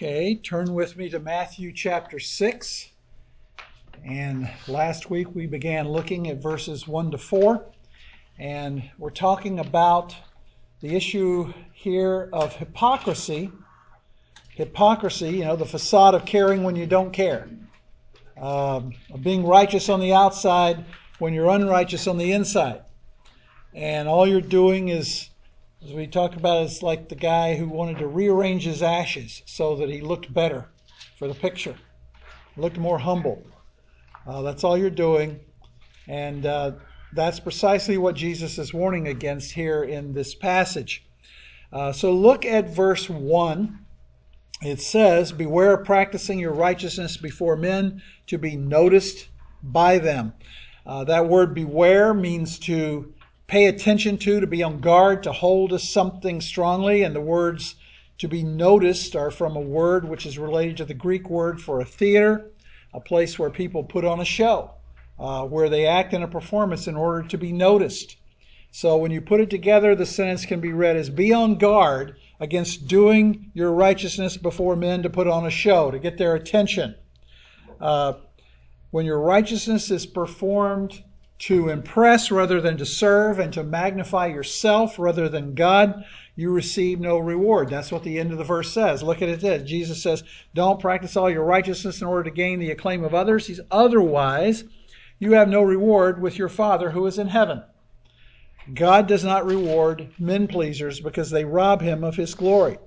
Okay, turn with me to Matthew chapter 6. And last week we began looking at verses 1 to 4. And we're talking about the issue here of hypocrisy. Hypocrisy, you know, the facade of caring when you don't care, um, of being righteous on the outside when you're unrighteous on the inside. And all you're doing is as we talked about, it's like the guy who wanted to rearrange his ashes so that he looked better for the picture, looked more humble. Uh, that's all you're doing. And uh, that's precisely what Jesus is warning against here in this passage. Uh, so look at verse 1. It says, Beware of practicing your righteousness before men to be noticed by them. Uh, that word beware means to pay attention to, to be on guard, to hold to something strongly. And the words to be noticed are from a word which is related to the Greek word for a theater, a place where people put on a show, uh, where they act in a performance in order to be noticed. So when you put it together, the sentence can be read as Be on guard against doing your righteousness before men to put on a show, to get their attention. Uh, when your righteousness is performed to impress rather than to serve and to magnify yourself rather than God, you receive no reward. That's what the end of the verse says. Look at it. this. Jesus says, Don't practice all your righteousness in order to gain the acclaim of others. He's otherwise, you have no reward with your Father who is in heaven. God does not reward men pleasers because they rob him of his glory.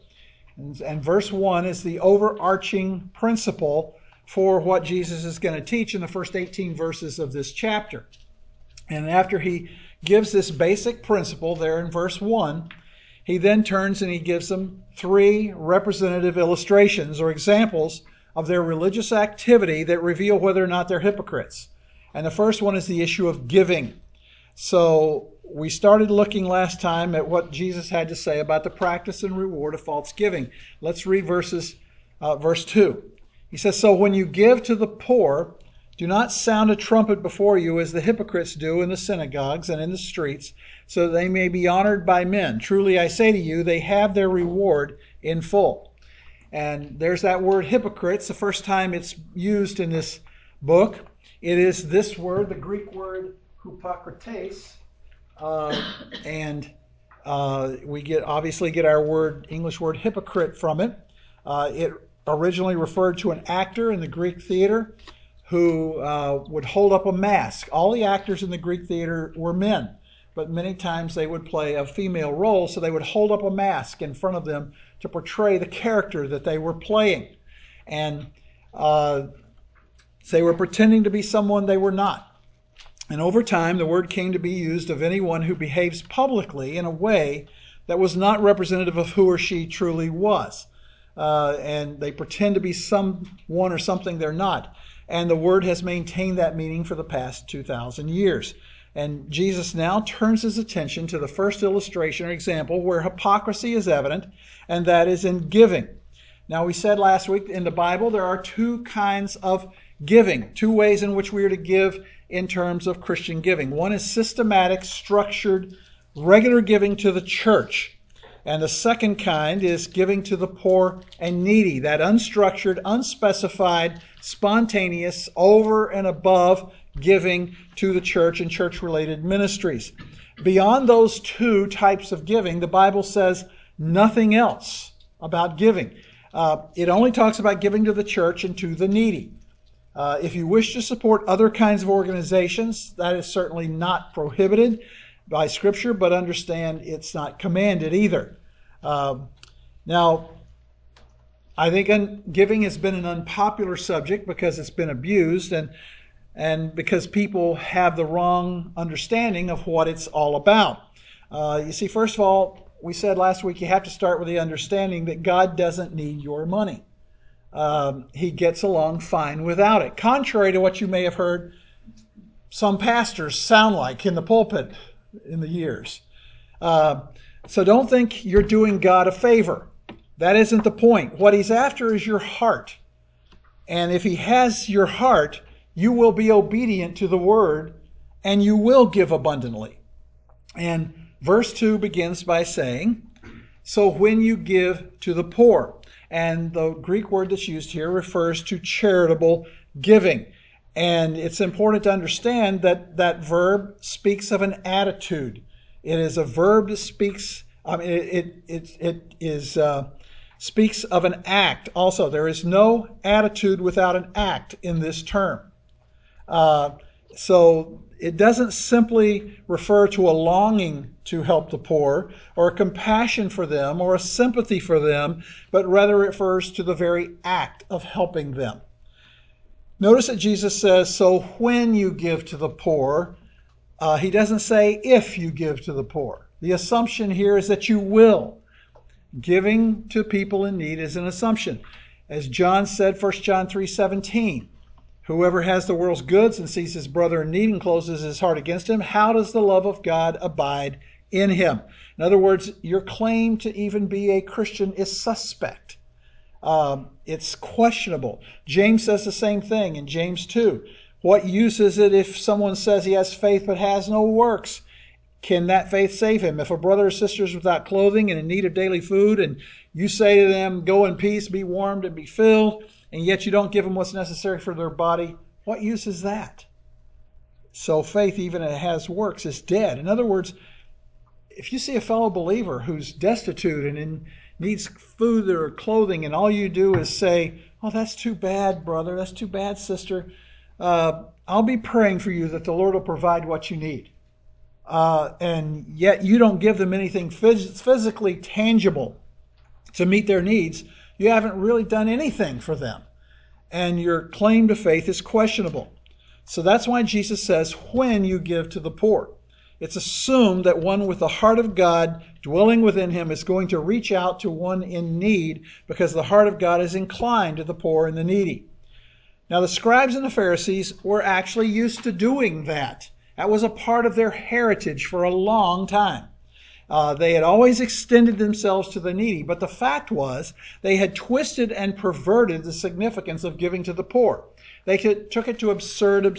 And, and verse 1 is the overarching principle for what Jesus is going to teach in the first 18 verses of this chapter. And after he gives this basic principle there in verse 1, he then turns and he gives them three representative illustrations or examples of their religious activity that reveal whether or not they're hypocrites. And the first one is the issue of giving. So we started looking last time at what Jesus had to say about the practice and reward of false giving. Let's read verses, uh, verse 2. He says, So when you give to the poor, do not sound a trumpet before you as the hypocrites do in the synagogues and in the streets, so that they may be honored by men. Truly I say to you, they have their reward in full. And there's that word hypocrites, the first time it's used in this book. It is this word, the Greek word hypokrites. Uh, and uh, we get obviously get our word English word hypocrite from it. Uh, it originally referred to an actor in the Greek theater who uh, would hold up a mask. All the actors in the Greek theater were men, but many times they would play a female role, so they would hold up a mask in front of them to portray the character that they were playing. And uh, they were pretending to be someone they were not. And over time, the word came to be used of anyone who behaves publicly in a way that was not representative of who or she truly was. Uh, and they pretend to be someone or something they're not. And the word has maintained that meaning for the past 2,000 years. And Jesus now turns his attention to the first illustration or example where hypocrisy is evident, and that is in giving. Now, we said last week in the Bible there are two kinds of giving, two ways in which we are to give in terms of Christian giving. One is systematic, structured, regular giving to the church. And the second kind is giving to the poor and needy, that unstructured, unspecified, spontaneous, over and above giving to the church and church related ministries. Beyond those two types of giving, the Bible says nothing else about giving. Uh, it only talks about giving to the church and to the needy. Uh, if you wish to support other kinds of organizations, that is certainly not prohibited by Scripture, but understand it's not commanded either. Uh, now, I think giving has been an unpopular subject because it's been abused and and because people have the wrong understanding of what it's all about. Uh, you see, first of all, we said last week you have to start with the understanding that God doesn't need your money. Um, he gets along fine without it, contrary to what you may have heard some pastors sound like in the pulpit in the years. Uh, so don't think you're doing God a favor. That isn't the point. What he's after is your heart. And if he has your heart, you will be obedient to the word and you will give abundantly. And verse 2 begins by saying, So when you give to the poor. And the Greek word that's used here refers to charitable giving. And it's important to understand that that verb speaks of an attitude. It is a verb that speaks, I mean, it, it, it, it is, uh, speaks of an act also. There is no attitude without an act in this term. Uh, so it doesn't simply refer to a longing to help the poor or a compassion for them or a sympathy for them, but rather refers to the very act of helping them. Notice that Jesus says, So when you give to the poor, uh, he doesn't say if you give to the poor. The assumption here is that you will. Giving to people in need is an assumption. As John said, 1 John 3 17, whoever has the world's goods and sees his brother in need and closes his heart against him, how does the love of God abide in him? In other words, your claim to even be a Christian is suspect. Um, it's questionable. James says the same thing in James 2. What use is it if someone says he has faith but has no works? Can that faith save him? If a brother or sister is without clothing and in need of daily food, and you say to them, Go in peace, be warmed, and be filled, and yet you don't give them what's necessary for their body, what use is that? So faith, even if it has works, is dead. In other words, if you see a fellow believer who's destitute and in needs food or clothing, and all you do is say, Oh, that's too bad, brother. That's too bad, sister. Uh, I'll be praying for you that the Lord will provide what you need. Uh, and yet you don't give them anything phys- physically tangible to meet their needs. You haven't really done anything for them. And your claim to faith is questionable. So that's why Jesus says, when you give to the poor. It's assumed that one with the heart of God dwelling within him is going to reach out to one in need because the heart of God is inclined to the poor and the needy. Now, the scribes and the Pharisees were actually used to doing that. That was a part of their heritage for a long time. Uh, they had always extended themselves to the needy, but the fact was they had twisted and perverted the significance of giving to the poor. They took it to absurd uh,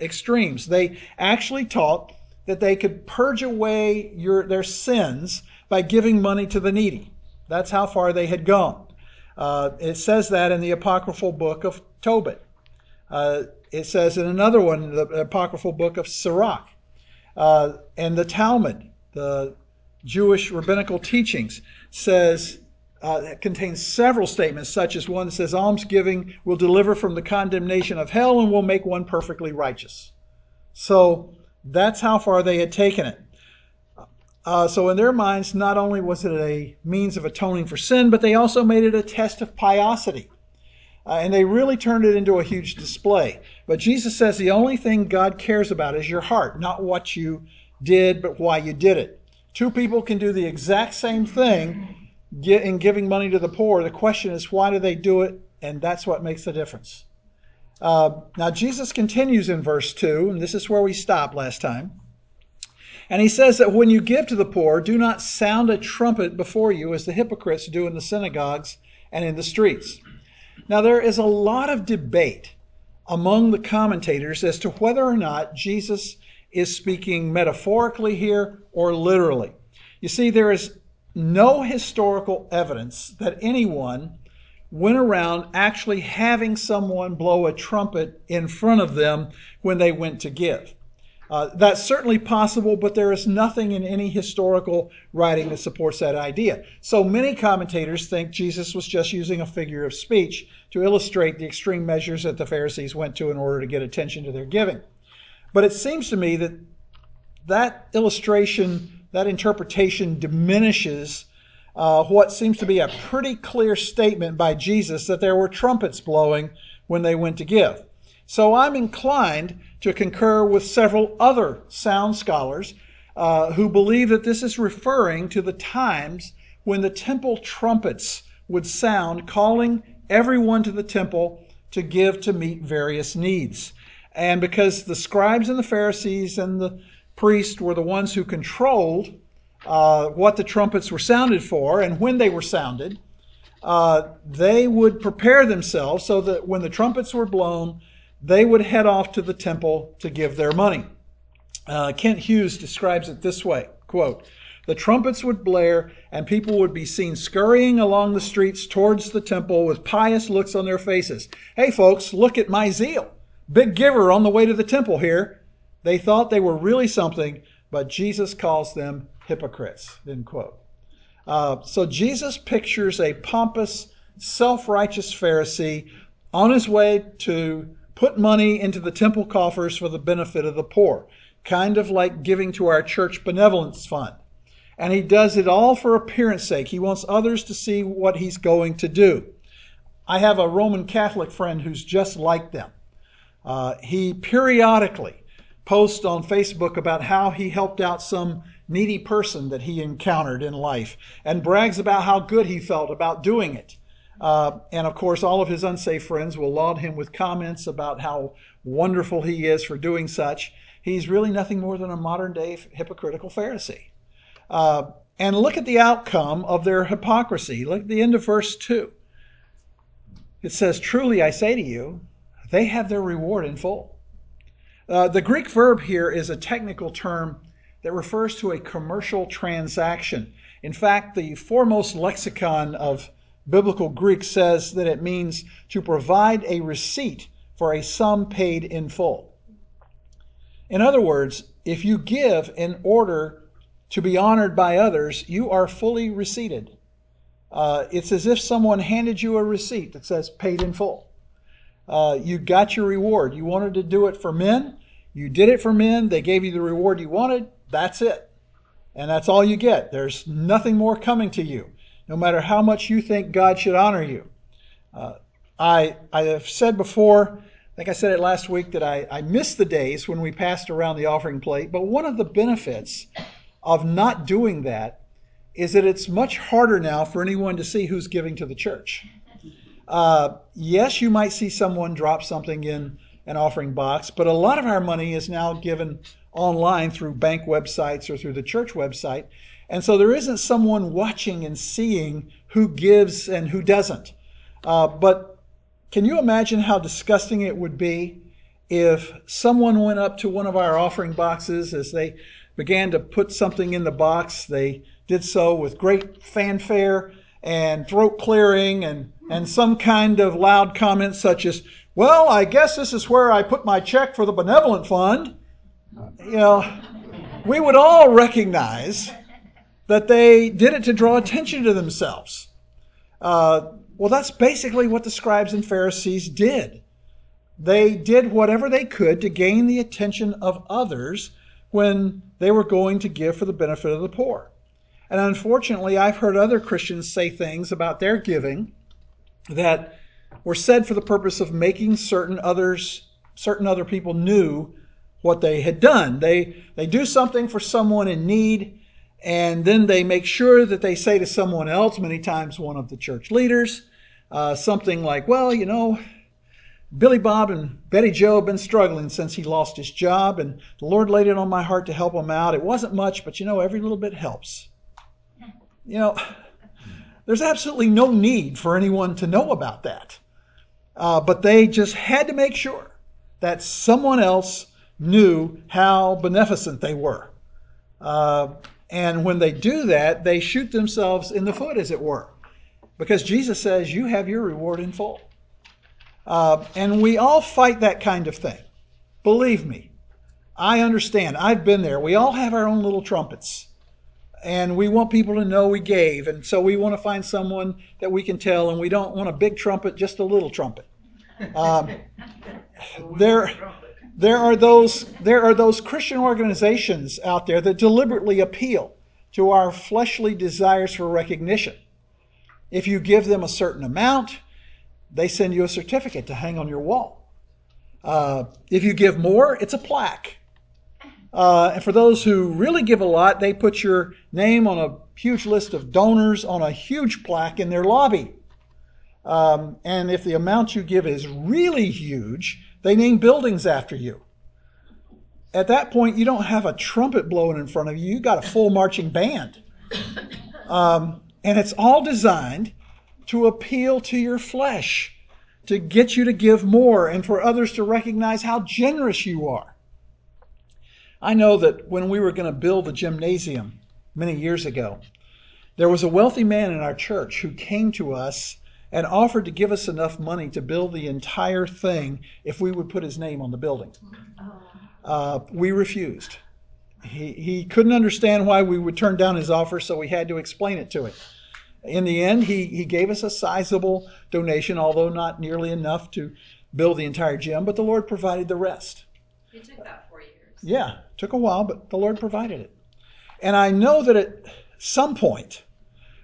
extremes. They actually taught that they could purge away your, their sins by giving money to the needy. That's how far they had gone. Uh, it says that in the apocryphal book of Tobit. Uh, it says in another one, the apocryphal book of Sirach. Uh, and the Talmud, the Jewish rabbinical teachings, says uh, it contains several statements, such as one that says, almsgiving will deliver from the condemnation of hell and will make one perfectly righteous. So that's how far they had taken it. Uh, so, in their minds, not only was it a means of atoning for sin, but they also made it a test of piosity. Uh, and they really turned it into a huge display. But Jesus says the only thing God cares about is your heart, not what you did, but why you did it. Two people can do the exact same thing in giving money to the poor. The question is, why do they do it? And that's what makes the difference. Uh, now, Jesus continues in verse 2, and this is where we stopped last time. And he says that when you give to the poor, do not sound a trumpet before you as the hypocrites do in the synagogues and in the streets. Now, there is a lot of debate among the commentators as to whether or not Jesus is speaking metaphorically here or literally. You see, there is no historical evidence that anyone went around actually having someone blow a trumpet in front of them when they went to give. Uh, that's certainly possible, but there is nothing in any historical writing that supports that idea. So many commentators think Jesus was just using a figure of speech to illustrate the extreme measures that the Pharisees went to in order to get attention to their giving. But it seems to me that that illustration, that interpretation diminishes uh, what seems to be a pretty clear statement by Jesus that there were trumpets blowing when they went to give. So I'm inclined to concur with several other sound scholars uh, who believe that this is referring to the times when the temple trumpets would sound, calling everyone to the temple to give to meet various needs. And because the scribes and the Pharisees and the priests were the ones who controlled uh, what the trumpets were sounded for and when they were sounded, uh, they would prepare themselves so that when the trumpets were blown, they would head off to the temple to give their money. Uh, Kent Hughes describes it this way quote, the trumpets would blare, and people would be seen scurrying along the streets towards the temple with pious looks on their faces. Hey, folks, look at my zeal. Big giver on the way to the temple here. They thought they were really something, but Jesus calls them hypocrites. End quote. Uh, so Jesus pictures a pompous, self righteous Pharisee on his way to put money into the temple coffers for the benefit of the poor, kind of like giving to our church benevolence fund. And he does it all for appearance sake. He wants others to see what he's going to do. I have a Roman Catholic friend who's just like them. Uh, he periodically posts on Facebook about how he helped out some needy person that he encountered in life and brags about how good he felt about doing it. Uh, and of course, all of his unsafe friends will laud him with comments about how wonderful he is for doing such. He's really nothing more than a modern day hypocritical Pharisee. Uh, and look at the outcome of their hypocrisy. Look at the end of verse 2. It says, Truly I say to you, they have their reward in full. Uh, the Greek verb here is a technical term that refers to a commercial transaction. In fact, the foremost lexicon of biblical Greek says that it means to provide a receipt for a sum paid in full. In other words, if you give in order to be honored by others, you are fully receipted. Uh, it's as if someone handed you a receipt that says paid in full. Uh, you got your reward. You wanted to do it for men. You did it for men. They gave you the reward you wanted. That's it. And that's all you get. There's nothing more coming to you, no matter how much you think God should honor you. Uh, I, I have said before, I think I said it last week, that I, I miss the days when we passed around the offering plate. But one of the benefits of not doing that is that it's much harder now for anyone to see who's giving to the church. Uh, yes, you might see someone drop something in an offering box, but a lot of our money is now given online through bank websites or through the church website. And so there isn't someone watching and seeing who gives and who doesn't. Uh, but can you imagine how disgusting it would be if someone went up to one of our offering boxes as they began to put something in the box? They did so with great fanfare and throat clearing and, and some kind of loud comment such as, well, I guess this is where I put my check for the benevolent fund. You know, we would all recognize that they did it to draw attention to themselves. Uh, well, that's basically what the scribes and Pharisees did. They did whatever they could to gain the attention of others when they were going to give for the benefit of the poor. And unfortunately, I've heard other Christians say things about their giving that were said for the purpose of making certain others, certain other people knew what they had done. They, they do something for someone in need, and then they make sure that they say to someone else, many times one of the church leaders, uh, something like, well, you know, Billy Bob and Betty Joe have been struggling since he lost his job, and the Lord laid it on my heart to help them out. It wasn't much, but you know, every little bit helps. You know, there's absolutely no need for anyone to know about that. Uh, but they just had to make sure that someone else knew how beneficent they were. Uh, and when they do that, they shoot themselves in the foot, as it were, because Jesus says, You have your reward in full. Uh, and we all fight that kind of thing. Believe me, I understand. I've been there. We all have our own little trumpets and we want people to know we gave. And so we want to find someone that we can tell, and we don't want a big trumpet, just a little trumpet. Um, there, there are those there are those Christian organizations out there that deliberately appeal to our fleshly desires for recognition. If you give them a certain amount, they send you a certificate to hang on your wall. Uh, if you give more, it's a plaque. Uh, and for those who really give a lot, they put your name on a huge list of donors on a huge plaque in their lobby. Um, and if the amount you give is really huge, they name buildings after you. At that point, you don't have a trumpet blowing in front of you, you got a full marching band. Um, and it's all designed to appeal to your flesh, to get you to give more, and for others to recognize how generous you are. I know that when we were going to build the gymnasium many years ago. There was a wealthy man in our church who came to us and offered to give us enough money to build the entire thing if we would put his name on the building. Uh, we refused. He, he couldn't understand why we would turn down his offer, so we had to explain it to him. In the end, he, he gave us a sizable donation, although not nearly enough to build the entire gym, but the Lord provided the rest. It took about four years. Yeah, took a while, but the Lord provided it. And I know that at some point,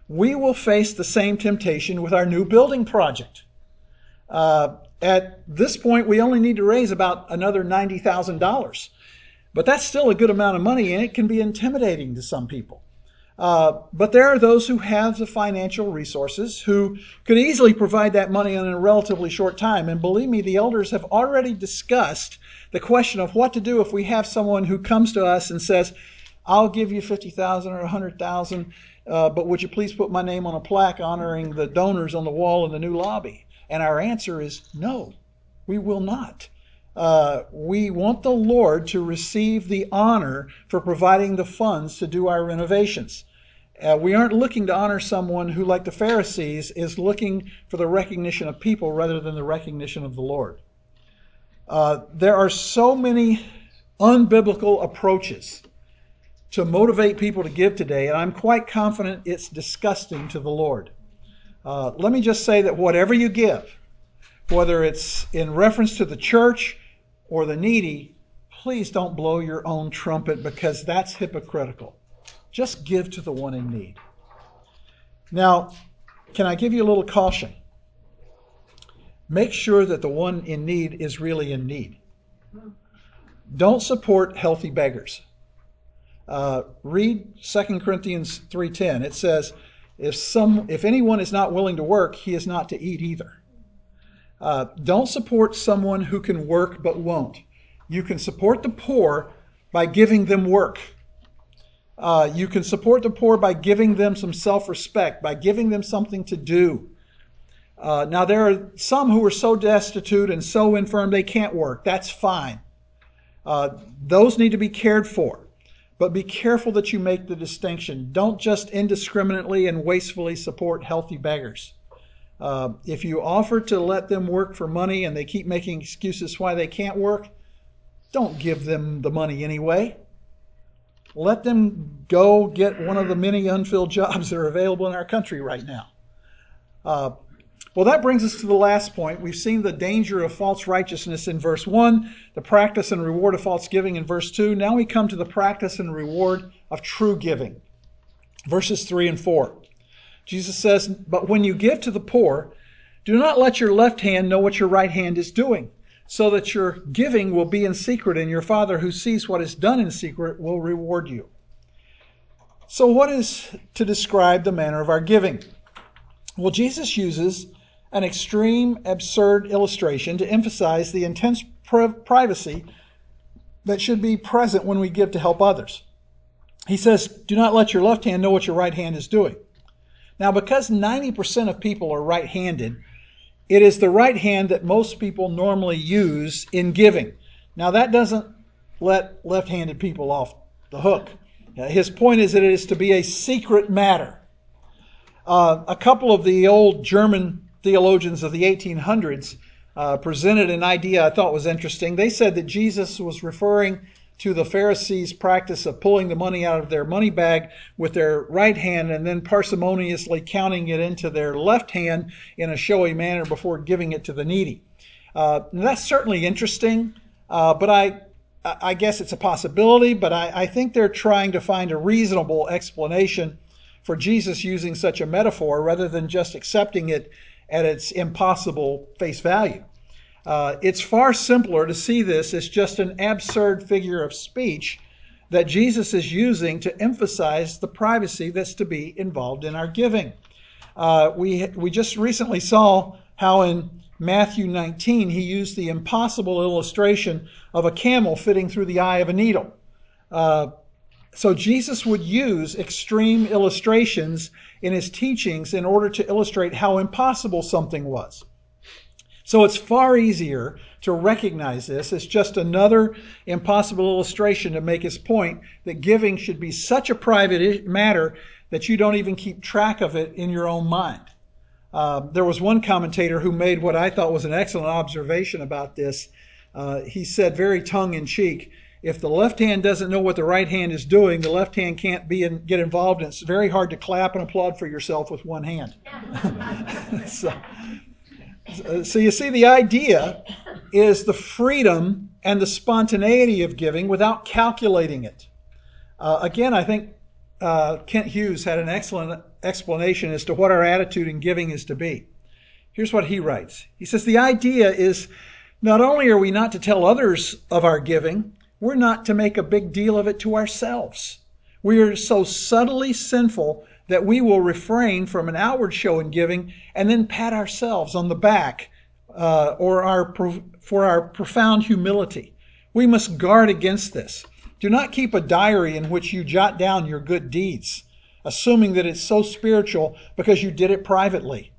we will face the same temptation with our new building project. Uh, at this point, we only need to raise about another $90,000. But that's still a good amount of money, and it can be intimidating to some people. Uh, but there are those who have the financial resources who could easily provide that money in a relatively short time. And believe me, the elders have already discussed the question of what to do if we have someone who comes to us and says, I'll give you 50,000 or 100,000, uh, but would you please put my name on a plaque honoring the donors on the wall in the new lobby? And our answer is no, we will not. Uh, we want the Lord to receive the honor for providing the funds to do our renovations. Uh, we aren't looking to honor someone who, like the Pharisees, is looking for the recognition of people rather than the recognition of the Lord. Uh, there are so many unbiblical approaches to motivate people to give today, and I'm quite confident it's disgusting to the Lord. Uh, let me just say that whatever you give, whether it's in reference to the church or the needy, please don't blow your own trumpet because that's hypocritical. Just give to the one in need. Now, can I give you a little caution? Make sure that the one in need is really in need. Don't support healthy beggars. Uh, read 2 Corinthians 3:10. It says, if some if anyone is not willing to work, he is not to eat either. Uh, don't support someone who can work but won't. You can support the poor by giving them work. Uh, you can support the poor by giving them some self respect, by giving them something to do. Uh, now, there are some who are so destitute and so infirm they can't work. That's fine. Uh, those need to be cared for. But be careful that you make the distinction. Don't just indiscriminately and wastefully support healthy beggars. Uh, if you offer to let them work for money and they keep making excuses why they can't work, don't give them the money anyway. Let them go get one of the many unfilled jobs that are available in our country right now. Uh, well, that brings us to the last point. We've seen the danger of false righteousness in verse 1, the practice and reward of false giving in verse 2. Now we come to the practice and reward of true giving. Verses 3 and 4. Jesus says, But when you give to the poor, do not let your left hand know what your right hand is doing, so that your giving will be in secret, and your Father who sees what is done in secret will reward you. So, what is to describe the manner of our giving? Well, Jesus uses an extreme, absurd illustration to emphasize the intense privacy that should be present when we give to help others. He says, Do not let your left hand know what your right hand is doing. Now, because 90% of people are right handed, it is the right hand that most people normally use in giving. Now, that doesn't let left handed people off the hook. His point is that it is to be a secret matter. Uh, a couple of the old German theologians of the 1800s uh, presented an idea I thought was interesting. They said that Jesus was referring to the Pharisees' practice of pulling the money out of their money bag with their right hand and then parsimoniously counting it into their left hand in a showy manner before giving it to the needy. Uh, that's certainly interesting, uh, but I, I guess it's a possibility, but I, I think they're trying to find a reasonable explanation for Jesus using such a metaphor rather than just accepting it at its impossible face value. Uh, it's far simpler to see this as just an absurd figure of speech that Jesus is using to emphasize the privacy that's to be involved in our giving. Uh, we, we just recently saw how in Matthew 19 he used the impossible illustration of a camel fitting through the eye of a needle. Uh, so Jesus would use extreme illustrations in his teachings in order to illustrate how impossible something was. So it's far easier to recognize this as just another impossible illustration to make his point that giving should be such a private matter that you don't even keep track of it in your own mind. Uh, there was one commentator who made what I thought was an excellent observation about this. Uh, he said, very tongue in cheek, if the left hand doesn't know what the right hand is doing, the left hand can't be in, get involved, and it's very hard to clap and applaud for yourself with one hand. so, so you see, the idea is the freedom and the spontaneity of giving without calculating it. Uh, again, I think uh, Kent Hughes had an excellent explanation as to what our attitude in giving is to be. Here's what he writes. He says, The idea is not only are we not to tell others of our giving, we're not to make a big deal of it to ourselves. We are so subtly sinful that we will refrain from an outward show in giving and then pat ourselves on the back uh, or our, for our profound humility. We must guard against this. Do not keep a diary in which you jot down your good deeds, assuming that it's so spiritual because you did it privately.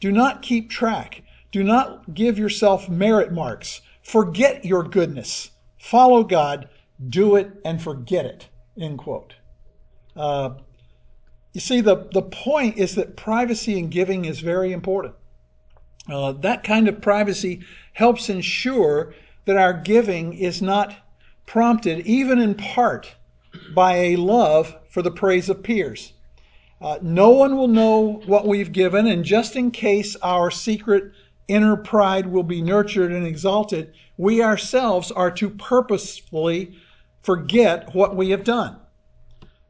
Do not keep track. Do not give yourself merit marks. Forget your goodness. Follow God, do it, and forget it. End quote. Uh, you see, the, the point is that privacy in giving is very important. Uh, that kind of privacy helps ensure that our giving is not prompted, even in part, by a love for the praise of peers. Uh, no one will know what we've given, and just in case our secret inner pride will be nurtured and exalted, we ourselves are to purposefully forget what we have done.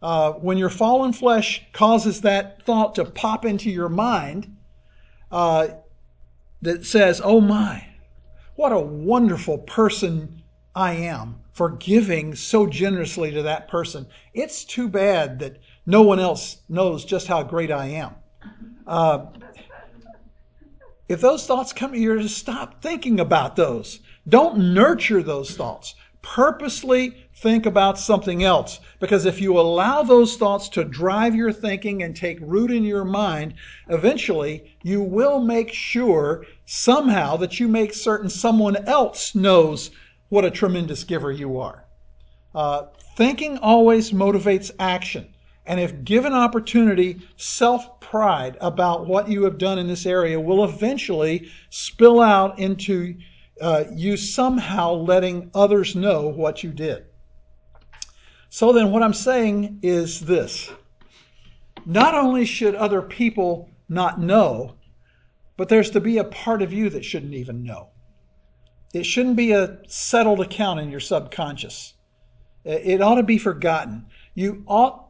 Uh, when your fallen flesh causes that thought to pop into your mind uh, that says, Oh my, what a wonderful person I am for giving so generously to that person. It's too bad that no one else knows just how great I am. Uh, if those thoughts come, to you're to stop thinking about those. Don't nurture those thoughts. Purposely think about something else. Because if you allow those thoughts to drive your thinking and take root in your mind, eventually you will make sure somehow that you make certain someone else knows what a tremendous giver you are. Uh, thinking always motivates action. And if given opportunity, self pride about what you have done in this area will eventually spill out into uh, you somehow letting others know what you did. So then, what I'm saying is this not only should other people not know, but there's to be a part of you that shouldn't even know. It shouldn't be a settled account in your subconscious. It ought to be forgotten. You ought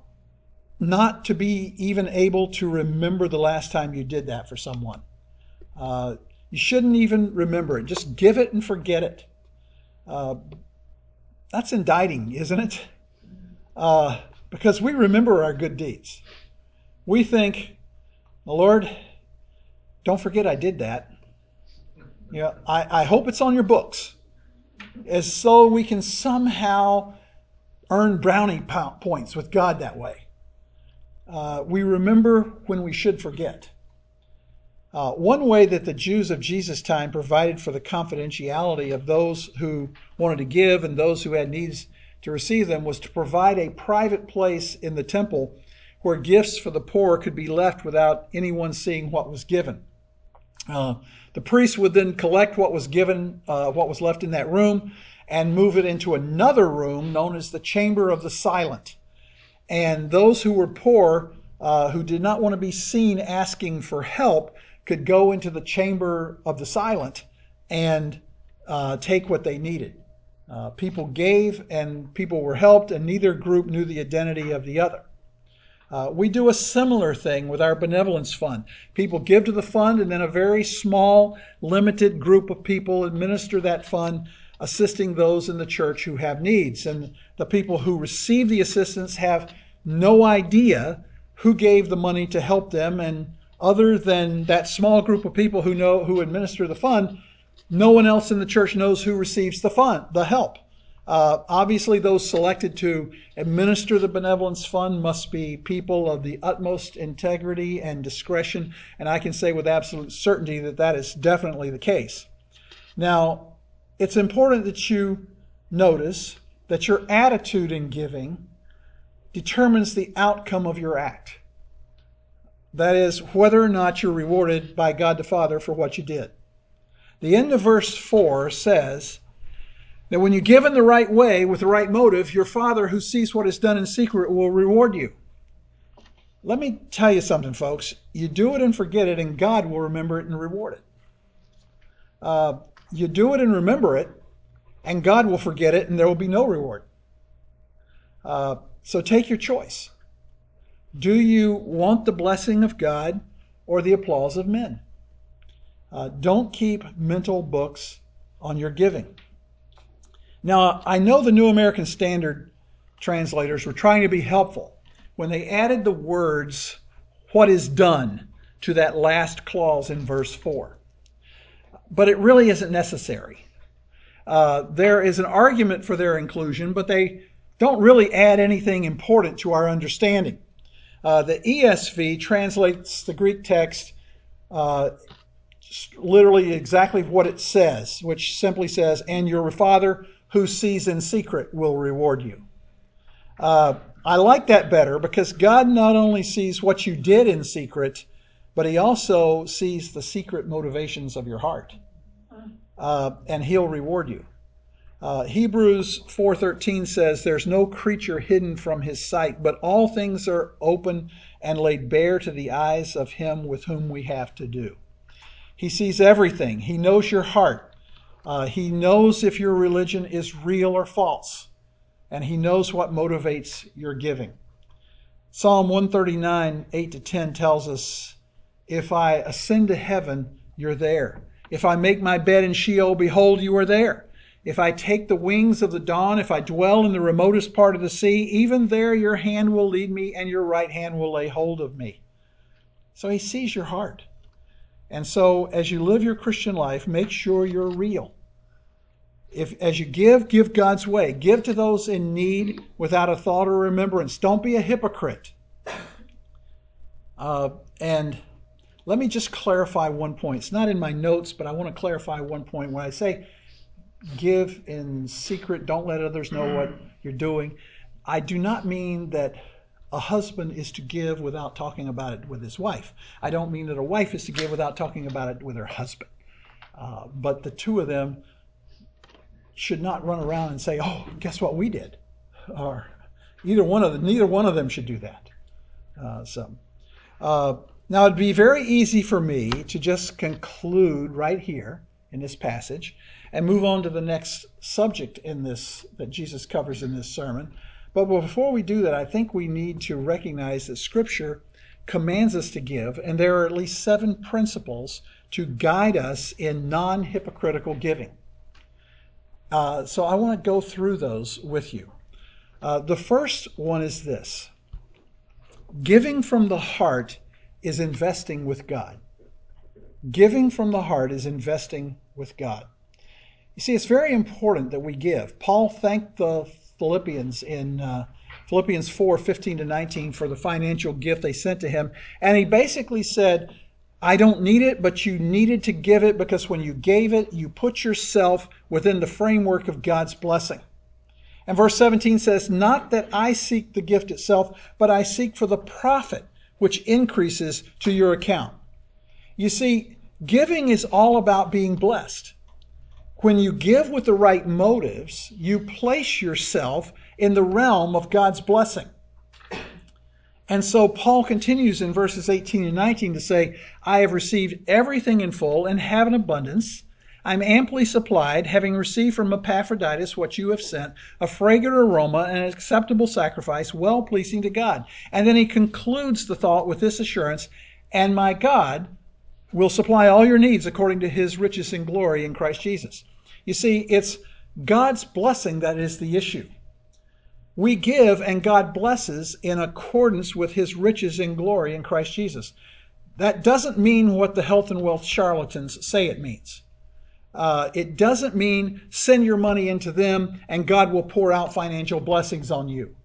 not to be even able to remember the last time you did that for someone. Uh, you shouldn't even remember it. Just give it and forget it. Uh, that's indicting, isn't it? Uh, because we remember our good deeds. We think, Lord, don't forget I did that. You know, I, I hope it's on your books, as so we can somehow earn brownie points with God that way. Uh, we remember when we should forget. Uh, one way that the Jews of Jesus' time provided for the confidentiality of those who wanted to give and those who had needs to receive them was to provide a private place in the temple where gifts for the poor could be left without anyone seeing what was given. Uh, the priest would then collect what was given, uh, what was left in that room, and move it into another room known as the Chamber of the Silent. And those who were poor, uh, who did not want to be seen asking for help, could go into the chamber of the silent and uh, take what they needed. Uh, people gave and people were helped, and neither group knew the identity of the other. Uh, we do a similar thing with our benevolence fund. People give to the fund, and then a very small, limited group of people administer that fund assisting those in the church who have needs. And the people who receive the assistance have no idea who gave the money to help them. And other than that small group of people who know who administer the fund, no one else in the church knows who receives the fund, the help. Uh, obviously, those selected to administer the benevolence fund must be people of the utmost integrity and discretion, and I can say with absolute certainty that that is definitely the case. Now, it's important that you notice that your attitude in giving determines the outcome of your act. That is, whether or not you're rewarded by God the Father for what you did. The end of verse 4 says that when you give in the right way with the right motive, your Father who sees what is done in secret will reward you. Let me tell you something, folks. You do it and forget it, and God will remember it and reward it. Uh, you do it and remember it, and God will forget it, and there will be no reward. Uh, so take your choice. Do you want the blessing of God or the applause of men? Uh, don't keep mental books on your giving. Now, I know the New American Standard translators were trying to be helpful when they added the words, what is done, to that last clause in verse 4. But it really isn't necessary. Uh, there is an argument for their inclusion, but they don't really add anything important to our understanding. Uh, the ESV translates the Greek text uh, literally exactly what it says, which simply says, And your Father who sees in secret will reward you. Uh, I like that better because God not only sees what you did in secret, but He also sees the secret motivations of your heart, uh, and He'll reward you. Uh, Hebrews 4:13 says, "There's no creature hidden from His sight, but all things are open and laid bare to the eyes of Him with whom we have to do." He sees everything. He knows your heart. Uh, he knows if your religion is real or false. And he knows what motivates your giving. Psalm 139, 8 to 10 tells us If I ascend to heaven, you're there. If I make my bed in Sheol, behold, you are there. If I take the wings of the dawn, if I dwell in the remotest part of the sea, even there your hand will lead me and your right hand will lay hold of me. So he sees your heart. And so, as you live your Christian life, make sure you're real. If, as you give, give God's way. Give to those in need without a thought or remembrance. Don't be a hypocrite. Uh, and let me just clarify one point. It's not in my notes, but I want to clarify one point. When I say give in secret, don't let others know what you're doing, I do not mean that a husband is to give without talking about it with his wife. I don't mean that a wife is to give without talking about it with her husband. Uh, but the two of them should not run around and say, "Oh, guess what we did," or either one of them. Neither one of them should do that. Uh, so uh, now it'd be very easy for me to just conclude right here in this passage and move on to the next subject in this that Jesus covers in this sermon, but before we do that, I think we need to recognize that Scripture commands us to give, and there are at least seven principles to guide us in non hypocritical giving. Uh, so I want to go through those with you. Uh, the first one is this giving from the heart is investing with God. Giving from the heart is investing with God. You see, it's very important that we give. Paul thanked the Philippians in uh, Philippians 4 15 to 19 for the financial gift they sent to him. And he basically said, I don't need it, but you needed to give it because when you gave it, you put yourself within the framework of God's blessing. And verse 17 says, Not that I seek the gift itself, but I seek for the profit which increases to your account. You see, giving is all about being blessed. When you give with the right motives, you place yourself in the realm of God's blessing. And so Paul continues in verses 18 and 19 to say, I have received everything in full and have an abundance. I'm amply supplied, having received from Epaphroditus what you have sent, a fragrant aroma and an acceptable sacrifice, well pleasing to God. And then he concludes the thought with this assurance, and my God will supply all your needs according to his riches and glory in Christ Jesus. You see, it's God's blessing that is the issue. We give and God blesses in accordance with his riches and glory in Christ Jesus. That doesn't mean what the health and wealth charlatans say it means. Uh, it doesn't mean send your money into them and God will pour out financial blessings on you.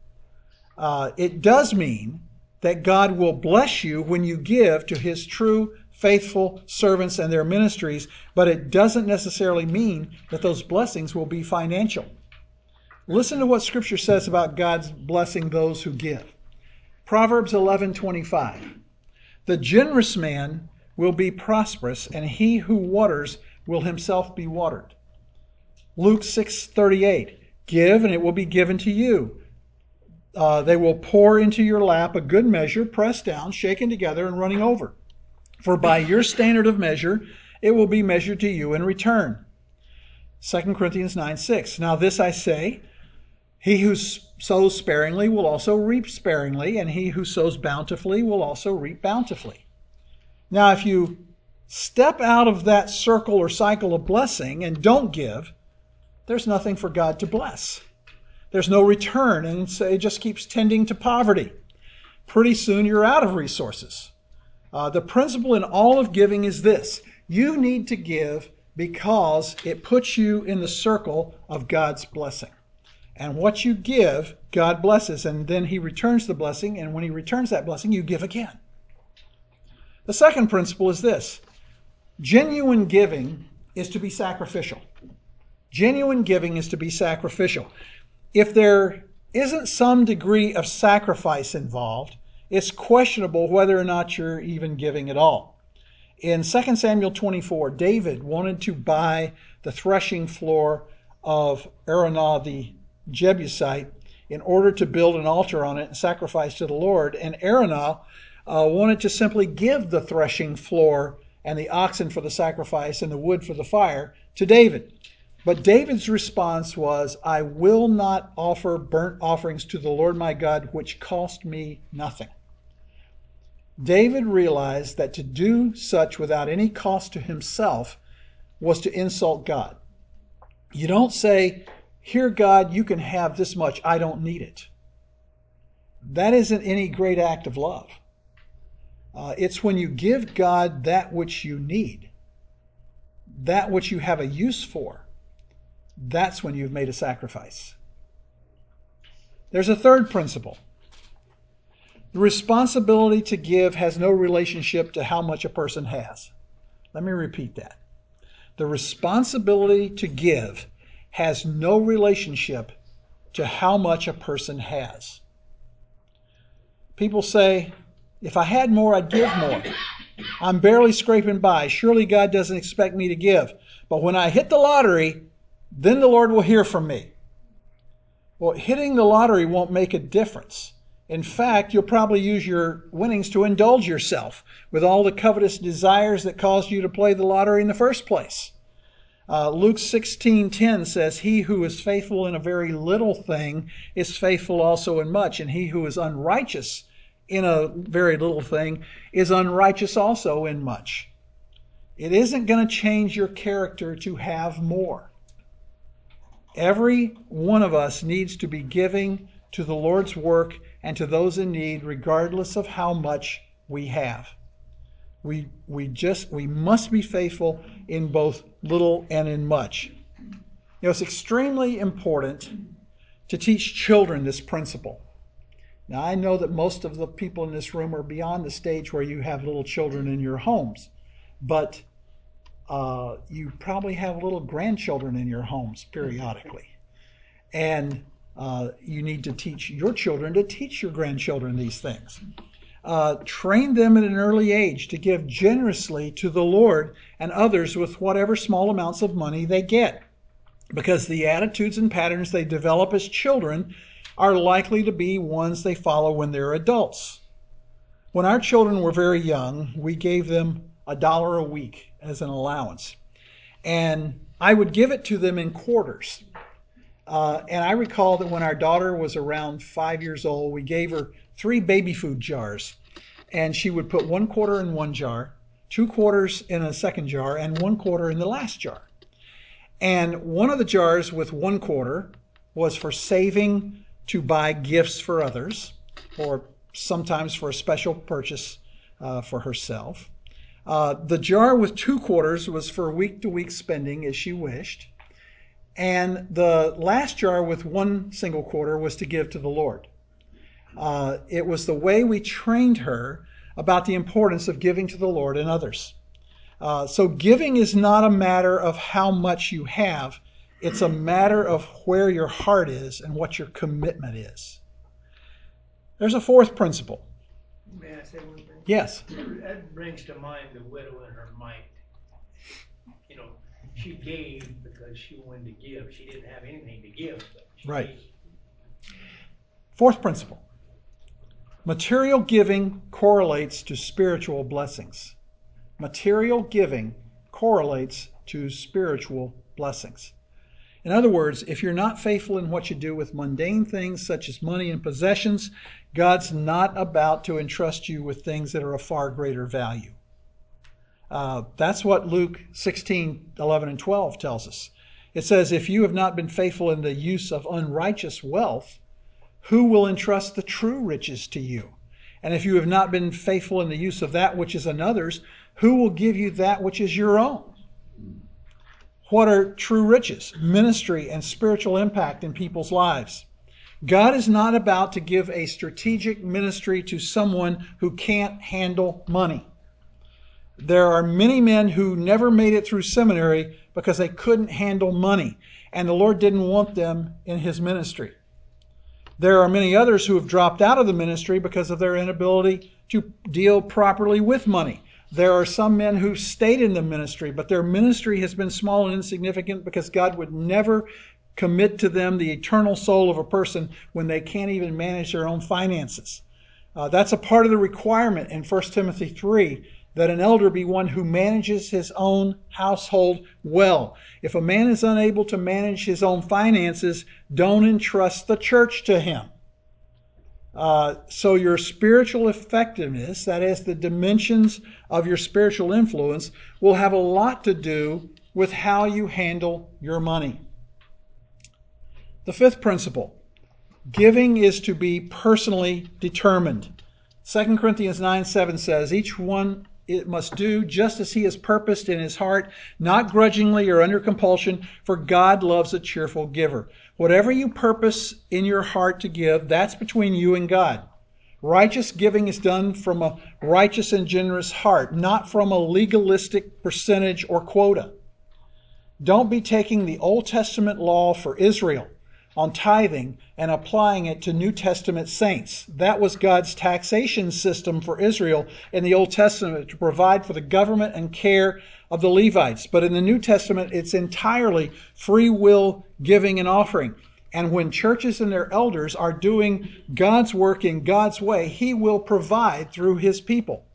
Uh, it does mean that God will bless you when you give to his true, faithful servants and their ministries, but it doesn't necessarily mean that those blessings will be financial. Listen to what scripture says about God's blessing those who give. Proverbs 11:25. The generous man will be prosperous, and he who waters will himself be watered. Luke 6:38. Give and it will be given to you. Uh, they will pour into your lap a good measure, pressed down, shaken together, and running over. For by your standard of measure, it will be measured to you in return. 2 Corinthians 9 6. Now, this I say he who sows sparingly will also reap sparingly, and he who sows bountifully will also reap bountifully. Now, if you step out of that circle or cycle of blessing and don't give, there's nothing for God to bless. There's no return, and it just keeps tending to poverty. Pretty soon you're out of resources. Uh, the principle in all of giving is this you need to give because it puts you in the circle of God's blessing. And what you give, God blesses, and then He returns the blessing. And when He returns that blessing, you give again. The second principle is this genuine giving is to be sacrificial. Genuine giving is to be sacrificial. If there isn't some degree of sacrifice involved, it's questionable whether or not you're even giving at all. In 2 Samuel 24, David wanted to buy the threshing floor of Araunah the Jebusite in order to build an altar on it and sacrifice to the Lord. And Araunah uh, wanted to simply give the threshing floor and the oxen for the sacrifice and the wood for the fire to David. But David's response was, I will not offer burnt offerings to the Lord my God, which cost me nothing. David realized that to do such without any cost to himself was to insult God. You don't say, here, God, you can have this much. I don't need it. That isn't any great act of love. Uh, it's when you give God that which you need, that which you have a use for. That's when you've made a sacrifice. There's a third principle. The responsibility to give has no relationship to how much a person has. Let me repeat that. The responsibility to give has no relationship to how much a person has. People say, if I had more, I'd give more. I'm barely scraping by. Surely God doesn't expect me to give. But when I hit the lottery, then the Lord will hear from me. Well, hitting the lottery won't make a difference. In fact, you'll probably use your winnings to indulge yourself with all the covetous desires that caused you to play the lottery in the first place. Uh, Luke 16:10 says, "He who is faithful in a very little thing is faithful also in much, and he who is unrighteous in a very little thing is unrighteous also in much." It isn't going to change your character to have more. Every one of us needs to be giving to the Lord's work and to those in need, regardless of how much we have. We, we just we must be faithful in both little and in much. You know, it's extremely important to teach children this principle. Now, I know that most of the people in this room are beyond the stage where you have little children in your homes, but uh, you probably have little grandchildren in your homes periodically. And uh, you need to teach your children to teach your grandchildren these things uh, train them at an early age to give generously to the Lord and others with whatever small amounts of money they get. Because the attitudes and patterns they develop as children are likely to be ones they follow when they're adults. When our children were very young, we gave them a dollar a week as an allowance. And I would give it to them in quarters. Uh, and I recall that when our daughter was around five years old, we gave her three baby food jars. And she would put one quarter in one jar, two quarters in a second jar, and one quarter in the last jar. And one of the jars with one quarter was for saving to buy gifts for others, or sometimes for a special purchase uh, for herself. Uh, the jar with two quarters was for week to week spending as she wished. And the last jar with one single quarter was to give to the Lord. Uh, it was the way we trained her about the importance of giving to the Lord and others. Uh, so, giving is not a matter of how much you have, it's a matter of where your heart is and what your commitment is. There's a fourth principle. May I say one thing? Yes. That brings to mind the widow and her mite. You know, she gave because she wanted to give. She didn't have anything to give. But Right. gave. Fourth principle material giving correlates to spiritual blessings. Material giving correlates to spiritual blessings. In other words, if you're not faithful in what you do with mundane things such as money and possessions, God's not about to entrust you with things that are of far greater value. Uh, that's what Luke 16, 11, and 12 tells us. It says, If you have not been faithful in the use of unrighteous wealth, who will entrust the true riches to you? And if you have not been faithful in the use of that which is another's, who will give you that which is your own? What are true riches? Ministry and spiritual impact in people's lives. God is not about to give a strategic ministry to someone who can't handle money. There are many men who never made it through seminary because they couldn't handle money, and the Lord didn't want them in his ministry. There are many others who have dropped out of the ministry because of their inability to deal properly with money. There are some men who stayed in the ministry, but their ministry has been small and insignificant because God would never commit to them the eternal soul of a person when they can't even manage their own finances. Uh, that's a part of the requirement in 1 Timothy 3 that an elder be one who manages his own household well. If a man is unable to manage his own finances, don't entrust the church to him. Uh, so your spiritual effectiveness, that is, the dimensions of your spiritual influence, will have a lot to do with how you handle your money. The fifth principle giving is to be personally determined. 2 Corinthians 9 7 says, Each one it must do just as he has purposed in his heart, not grudgingly or under compulsion, for God loves a cheerful giver. Whatever you purpose in your heart to give, that's between you and God. Righteous giving is done from a righteous and generous heart, not from a legalistic percentage or quota. Don't be taking the Old Testament law for Israel on tithing and applying it to New Testament saints. That was God's taxation system for Israel in the Old Testament to provide for the government and care of the Levites. But in the New Testament, it's entirely free will giving and offering. And when churches and their elders are doing God's work in God's way, He will provide through His people.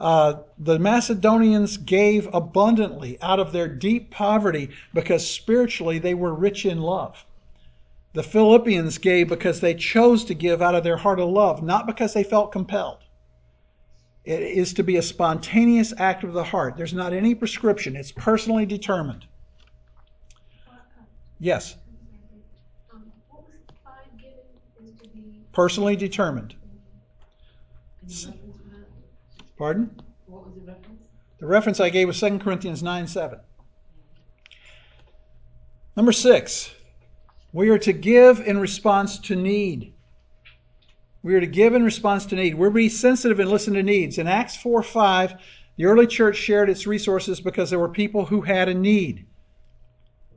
Uh, the Macedonians gave abundantly out of their deep poverty because spiritually they were rich in love. The Philippians gave because they chose to give out of their heart of love, not because they felt compelled. It is to be a spontaneous act of the heart. There's not any prescription, it's personally determined. Yes, personally determined. Pardon? the reference? The reference I gave was 2 Corinthians 9 7. Number six, we are to give in response to need. We are to give in response to need. We're to be sensitive and listen to needs. In Acts 4 5, the early church shared its resources because there were people who had a need.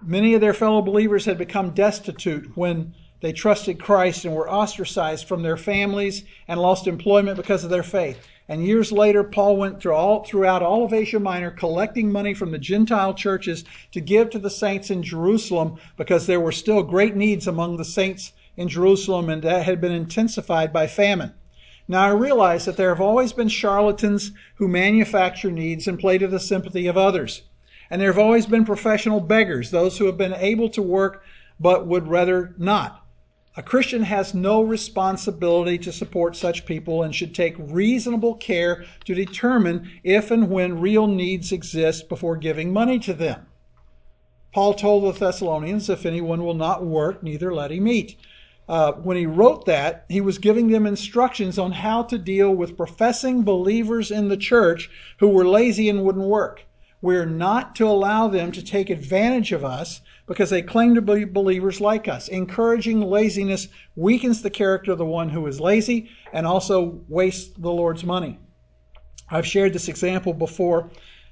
Many of their fellow believers had become destitute when they trusted Christ and were ostracized from their families and lost employment because of their faith. And years later, Paul went through all, throughout all of Asia Minor collecting money from the Gentile churches to give to the saints in Jerusalem because there were still great needs among the saints in Jerusalem and that had been intensified by famine. Now I realize that there have always been charlatans who manufacture needs and play to the sympathy of others. And there have always been professional beggars, those who have been able to work but would rather not. A Christian has no responsibility to support such people and should take reasonable care to determine if and when real needs exist before giving money to them. Paul told the Thessalonians, If anyone will not work, neither let him eat. uh, when he wrote that, he was giving them instructions on how to deal with professing believers in the church who were lazy and wouldn't work. We're not to allow them to take advantage of us because they claim to be believers like us. Encouraging laziness weakens the character of the one who is lazy and also wastes the Lord's money. I've shared this example before,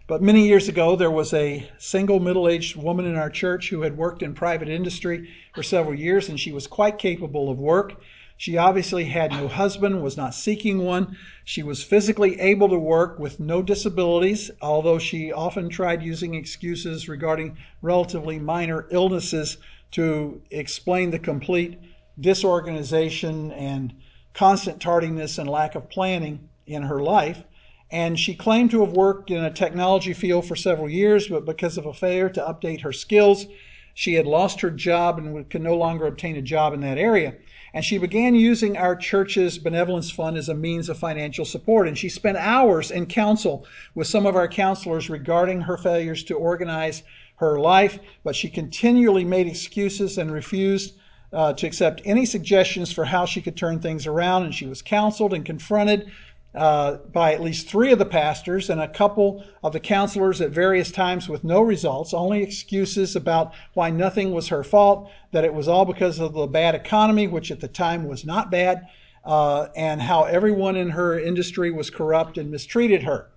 but many years ago there was a single middle aged woman in our church who had worked in private industry for several years and she was quite capable of work. She obviously had no husband, was not seeking one. She was physically able to work with no disabilities, although she often tried using excuses regarding relatively minor illnesses to explain the complete disorganization and constant tardiness and lack of planning in her life. And she claimed to have worked in a technology field for several years, but because of a failure to update her skills, she had lost her job and could no longer obtain a job in that area. And she began using our church's benevolence fund as a means of financial support. And she spent hours in counsel with some of our counselors regarding her failures to organize her life, but she continually made excuses and refused uh, to accept any suggestions for how she could turn things around. And she was counseled and confronted uh, by at least three of the pastors and a couple of the counselors at various times with no results, only excuses about why nothing was her fault, that it was all because of the bad economy, which at the time was not bad, uh, and how everyone in her industry was corrupt and mistreated her.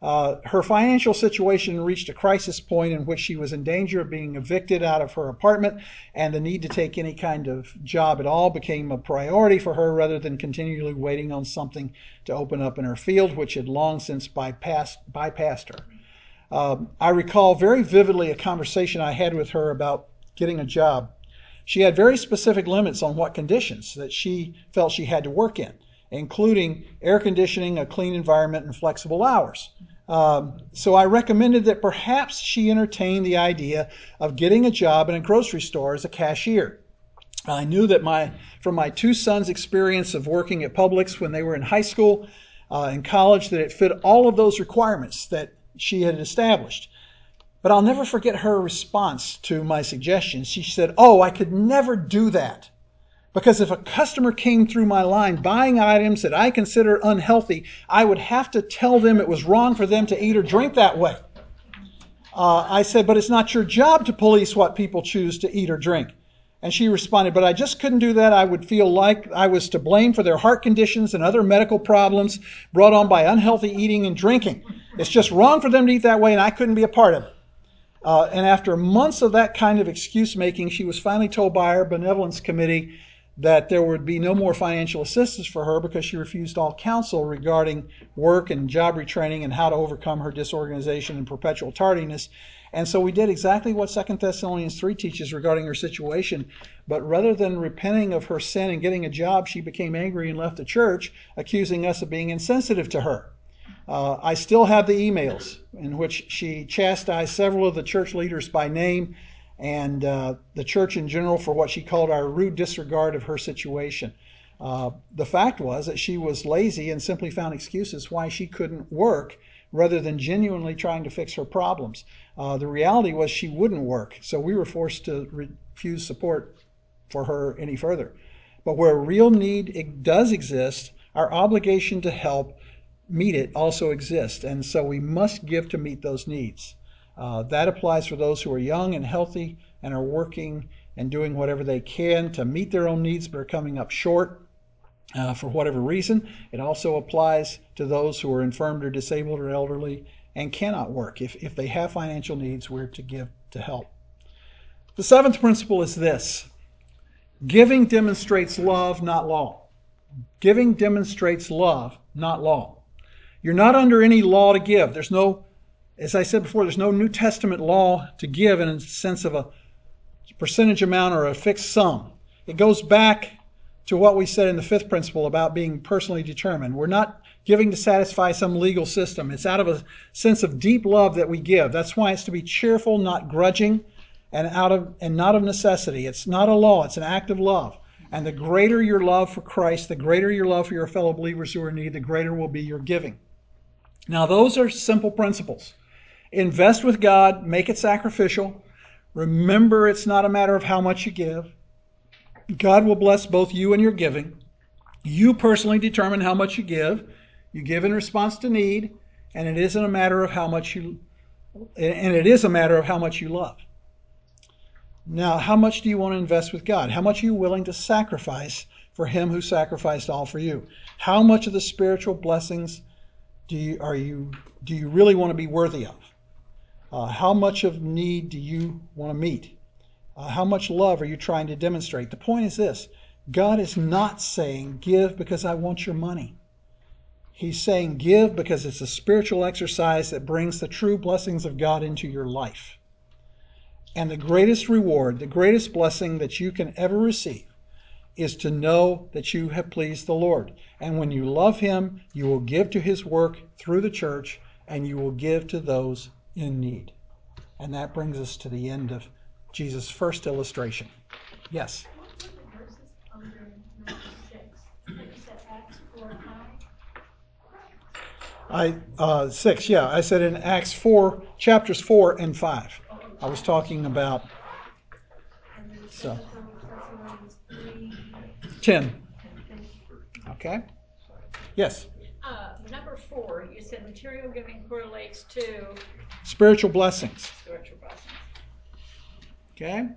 Uh, her financial situation reached a crisis point in which she was in danger of being evicted out of her apartment, and the need to take any kind of job at all became a priority for her rather than continually waiting on something to open up in her field, which had long since bypassed, bypassed her. Um, I recall very vividly a conversation I had with her about getting a job. She had very specific limits on what conditions that she felt she had to work in including air conditioning, a clean environment, and flexible hours. Um, so I recommended that perhaps she entertain the idea of getting a job in a grocery store as a cashier. I knew that my from my two sons' experience of working at Publix when they were in high school uh, and college that it fit all of those requirements that she had established. But I'll never forget her response to my suggestion. She said, "Oh, I could never do that." Because if a customer came through my line buying items that I consider unhealthy, I would have to tell them it was wrong for them to eat or drink that way. Uh, I said, but it's not your job to police what people choose to eat or drink. And she responded, but I just couldn't do that. I would feel like I was to blame for their heart conditions and other medical problems brought on by unhealthy eating and drinking. It's just wrong for them to eat that way, and I couldn't be a part of it. Uh, and after months of that kind of excuse making, she was finally told by our benevolence committee that there would be no more financial assistance for her because she refused all counsel regarding work and job retraining and how to overcome her disorganization and perpetual tardiness. And so we did exactly what 2 Thessalonians 3 teaches regarding her situation. But rather than repenting of her sin and getting a job, she became angry and left the church, accusing us of being insensitive to her. Uh, I still have the emails in which she chastised several of the church leaders by name and uh, the church in general for what she called our rude disregard of her situation. Uh, the fact was that she was lazy and simply found excuses why she couldn't work rather than genuinely trying to fix her problems. Uh, the reality was she wouldn't work, so we were forced to refuse support for her any further. But where real need does exist, our obligation to help meet it also exists, and so we must give to meet those needs. Uh, that applies for those who are young and healthy and are working and doing whatever they can to meet their own needs but are coming up short uh, for whatever reason. It also applies to those who are infirmed or disabled or elderly and cannot work. If, if they have financial needs, we're to give to help. The seventh principle is this giving demonstrates love, not law. Giving demonstrates love, not law. You're not under any law to give. There's no as I said before, there's no New Testament law to give in a sense of a percentage amount or a fixed sum. It goes back to what we said in the fifth principle about being personally determined. We're not giving to satisfy some legal system. It's out of a sense of deep love that we give. That's why it's to be cheerful, not grudging, and out of and not of necessity. It's not a law, it's an act of love. And the greater your love for Christ, the greater your love for your fellow believers who are in need, the greater will be your giving. Now, those are simple principles. Invest with God, make it sacrificial. Remember, it's not a matter of how much you give. God will bless both you and your giving. You personally determine how much you give. You give in response to need, and it isn't a matter of how much you and it is a matter of how much you love. Now, how much do you want to invest with God? How much are you willing to sacrifice for him who sacrificed all for you? How much of the spiritual blessings do you are you do you really want to be worthy of? Uh, how much of need do you want to meet? Uh, how much love are you trying to demonstrate? The point is this God is not saying, Give because I want your money. He's saying, Give because it's a spiritual exercise that brings the true blessings of God into your life. And the greatest reward, the greatest blessing that you can ever receive is to know that you have pleased the Lord. And when you love Him, you will give to His work through the church and you will give to those in need. And that brings us to the end of Jesus' first illustration. Yes? I uh, six, yeah. I said in Acts four, chapters four and five. I was talking about So. Ten. Okay. Yes. Uh, number four, you said material giving correlates to Spiritual blessings. spiritual blessings. Okay.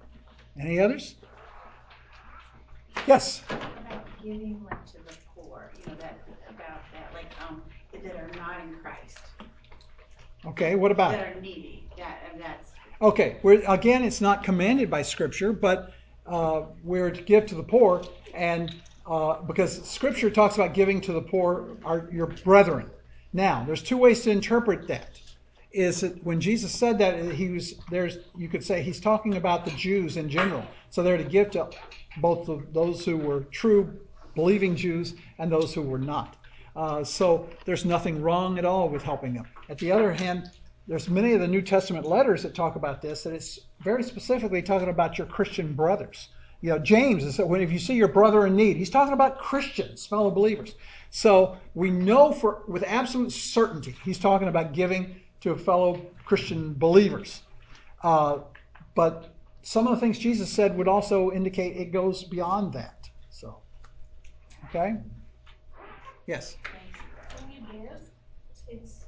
Any others? Yes. about giving like to the poor, you know, that, about that, like, um, that are not in Christ, Okay. What about? that are needy, that, and that's, Okay, we're, again, it's not commanded by Scripture, but uh, we're to give to the poor, and uh, because Scripture talks about giving to the poor, are your brethren. Now, there's two ways to interpret that. Is that when Jesus said that he was there's you could say he's talking about the Jews in general. So they're to give to both those who were true believing Jews and those who were not. Uh, so there's nothing wrong at all with helping them. At the other hand, there's many of the New Testament letters that talk about this, that it's very specifically talking about your Christian brothers. You know, James is that when if you see your brother in need, he's talking about Christians, fellow believers. So we know for with absolute certainty he's talking about giving to fellow Christian believers. Uh, but some of the things Jesus said would also indicate it goes beyond that. So, okay? Yes. When you give, it's,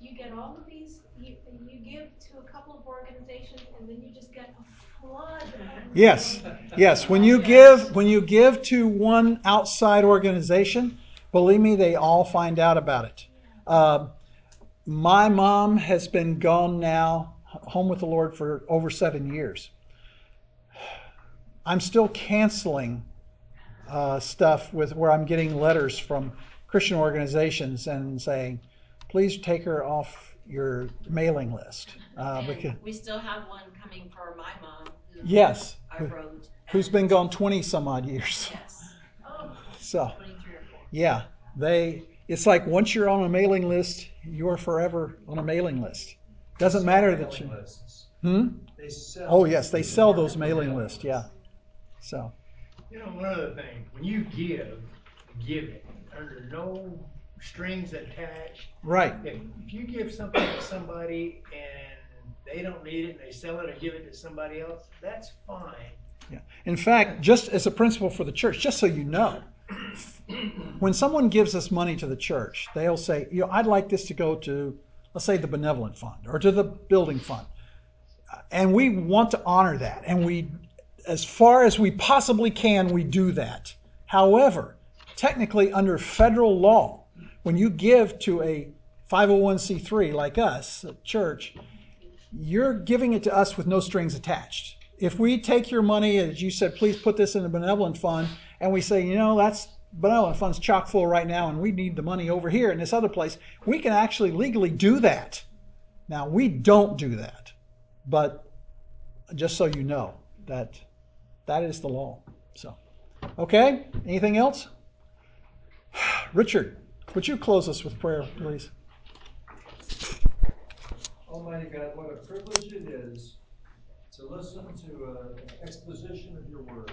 you get all of these, you, you give to a couple of organizations and then you just get a flood. of- Yes, yes. When you give, when you give to one outside organization, believe me, they all find out about it. Uh, my mom has been gone now, home with the Lord for over seven years. I'm still canceling uh, stuff with where I'm getting letters from Christian organizations and saying, please take her off your mailing list. Uh, because, we still have one coming for my mom, who yes, I wrote. who's been gone 20 some odd years. Yes, Oh, So, twenty-three or four. yeah, they, it's like once you're on a mailing list, you're forever on a mailing list. Doesn't matter that you, lists. hmm? They sell. Oh, yes, they sell those mailing lists, yeah. So, You know, one other thing, when you give, give it under no strings attached. right, If, if you give something to somebody and they don't need it and they sell it or give it to somebody else, that's fine. yeah. In fact, just as a principle for the church, just so you know, when someone gives us money to the church, they'll say, you know, I'd like this to go to, let's say, the benevolent fund or to the building fund. And we want to honor that. And we, as far as we possibly can, we do that. However, technically, under federal law, when you give to a 501c3 like us, a church, you're giving it to us with no strings attached. If we take your money, as you said, please put this in the benevolent fund, and we say, you know, that's benevolent oh, fund's chock full right now, and we need the money over here in this other place, we can actually legally do that. Now, we don't do that, but just so you know that that is the law. So, okay, anything else? Richard, would you close us with prayer, please? Almighty God, what a privilege it is to listen to uh, an exposition of your word.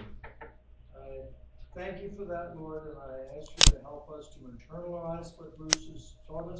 Thank you for that, Lord, and I ask you to help us to internalize what Bruce has taught us